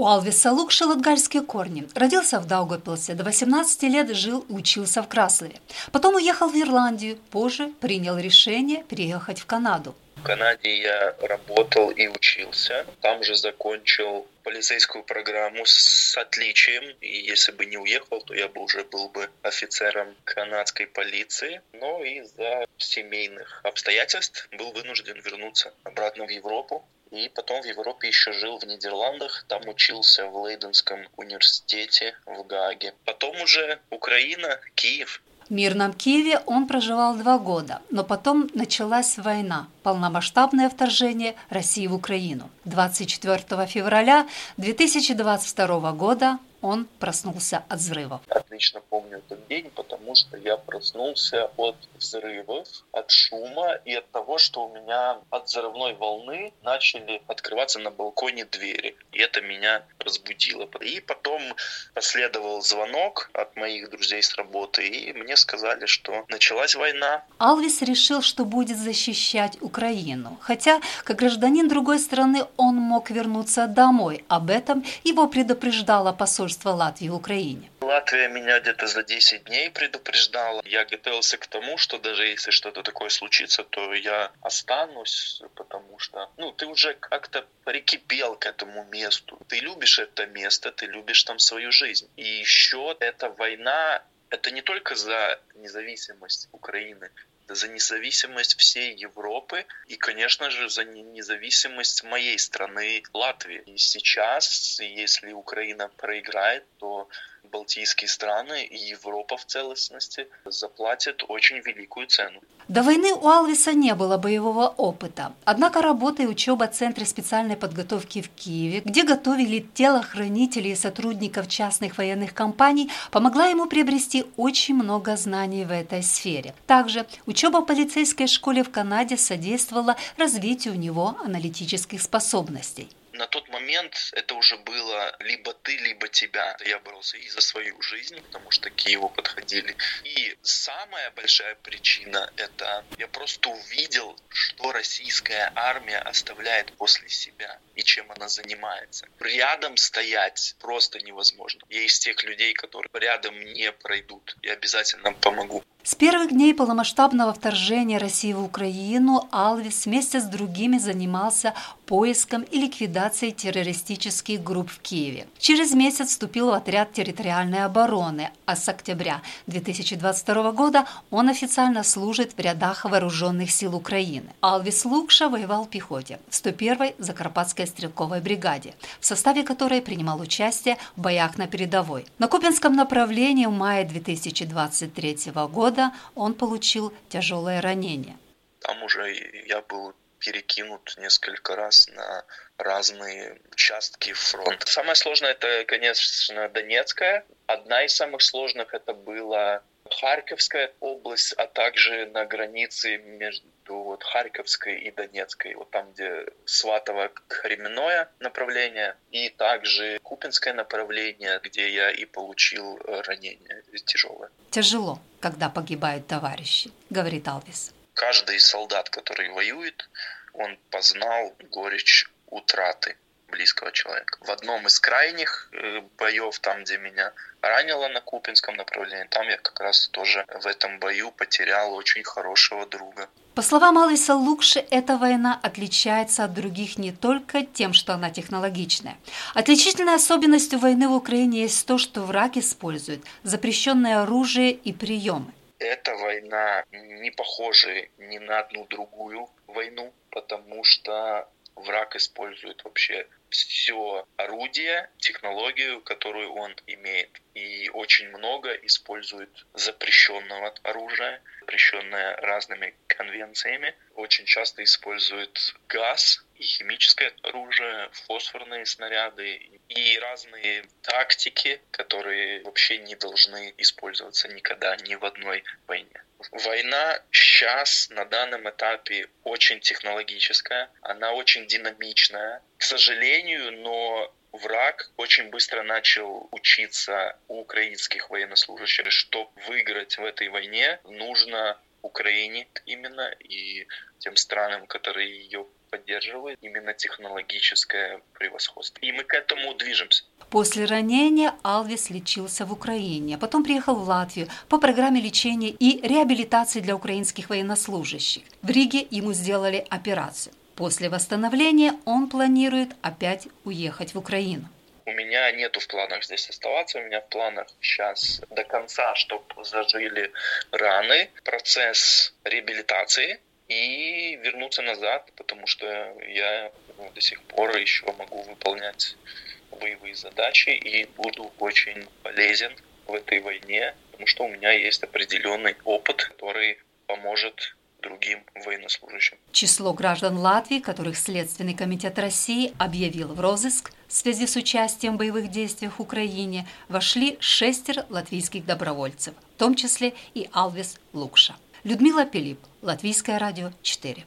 У Алвиса Лукши латгальские корни. Родился в Даугавпилсе, до 18 лет жил и учился в Краслове. Потом уехал в Ирландию, позже принял решение переехать в Канаду. В Канаде я работал и учился. Там же закончил полицейскую программу с отличием. И если бы не уехал, то я бы уже был бы офицером канадской полиции. Но из-за семейных обстоятельств был вынужден вернуться обратно в Европу. И потом в Европе еще жил в Нидерландах, там учился в Лейденском университете в Гааге. Потом уже Украина, Киев. В мирном Киеве он проживал два года, но потом началась война, полномасштабное вторжение России в Украину. 24 февраля 2022 года он проснулся от взрывов. Отлично помню этот день, потому что я проснулся от взрывов, от шума и от того, что у меня от взрывной волны начали открываться на балконе двери. И это меня разбудило. И потом последовал звонок от моих друзей с работы, и мне сказали, что началась война. Алвис решил, что будет защищать Украину. Хотя, как гражданин другой страны, он мог вернуться домой. Об этом его предупреждало посольство посольства Латвии в Украине. Латвия меня где-то за 10 дней предупреждала. Я готовился к тому, что даже если что-то такое случится, то я останусь, потому что, ну, ты уже как-то прикипел к этому месту. Ты любишь это место, ты любишь там свою жизнь. И еще эта война, это не только за независимость Украины, за независимость всей Европы и, конечно же, за независимость моей страны Латвии. И сейчас, если Украина проиграет, то Балтийские страны и Европа в целостности заплатят очень великую цену. До войны у Алвиса не было боевого опыта. Однако работа и учеба в Центре специальной подготовки в Киеве, где готовили телохранителей и сотрудников частных военных компаний, помогла ему приобрести очень много знаний в этой сфере. Также учеба в полицейской школе в Канаде содействовала развитию у него аналитических способностей на тот момент это уже было либо ты, либо тебя. Я боролся и за свою жизнь, потому что к Киеву подходили. И самая большая причина это я просто увидел, что российская армия оставляет после себя и чем она занимается. Рядом стоять просто невозможно. Я из тех людей, которые рядом не пройдут. Я обязательно помогу. С первых дней полномасштабного вторжения России в Украину Алвис вместе с другими занимался поиском и ликвидацией террористических групп в Киеве. Через месяц вступил в отряд территориальной обороны, а с октября 2022 года он официально служит в рядах вооруженных сил Украины. Алвис Лукша воевал в пехоте в 101-й Закарпатской стрелковой бригаде, в составе которой принимал участие в боях на передовой. На Купинском направлении в мае 2023 года он получил тяжелое ранение. Там уже я был перекинут несколько раз на разные участки фронта. Самое сложное это, конечно, Донецкая. Одна из самых сложных это была Харьковская область, а также на границе между вот Харьковской и Донецкой, вот там, где Сватово Кременное направление, и также Купинское направление, где я и получил э, ранение тяжелое. Тяжело, когда погибают товарищи, говорит Алвис. Каждый солдат, который воюет, он познал горечь утраты близкого человека. В одном из крайних э, боев, там, где меня ранило на Купинском направлении, там я как раз тоже в этом бою потерял очень хорошего друга. По словам Алиса Лукши, эта война отличается от других не только тем, что она технологичная. Отличительной особенностью войны в Украине есть то, что враг использует запрещенное оружие и приемы. Эта война не похожа ни на одну другую войну, потому что враг использует вообще все орудие, технологию, которую он имеет. И очень много использует запрещенного оружия, запрещенное разными конвенциями. Очень часто использует газ и химическое оружие, фосфорные снаряды и разные тактики, которые вообще не должны использоваться никогда ни в одной войне. Война сейчас на данном этапе очень технологическая, она очень динамичная. К сожалению, но враг очень быстро начал учиться у украинских военнослужащих. Чтобы выиграть в этой войне, нужно Украине именно и тем странам, которые ее поддерживает именно технологическое превосходство. И мы к этому движемся. После ранения Алвис лечился в Украине, а потом приехал в Латвию по программе лечения и реабилитации для украинских военнослужащих. В Риге ему сделали операцию. После восстановления он планирует опять уехать в Украину. У меня нету в планах здесь оставаться, у меня в планах сейчас до конца, чтобы зажили раны, процесс реабилитации и вернуться назад, потому что я до сих пор еще могу выполнять боевые задачи и буду очень полезен в этой войне, потому что у меня есть определенный опыт, который поможет другим военнослужащим. Число граждан Латвии, которых Следственный комитет России объявил в розыск в связи с участием в боевых действиях в Украине, вошли шестеро латвийских добровольцев, в том числе и Алвис Лукша. Людмила Пилип, Латвийское радио 4.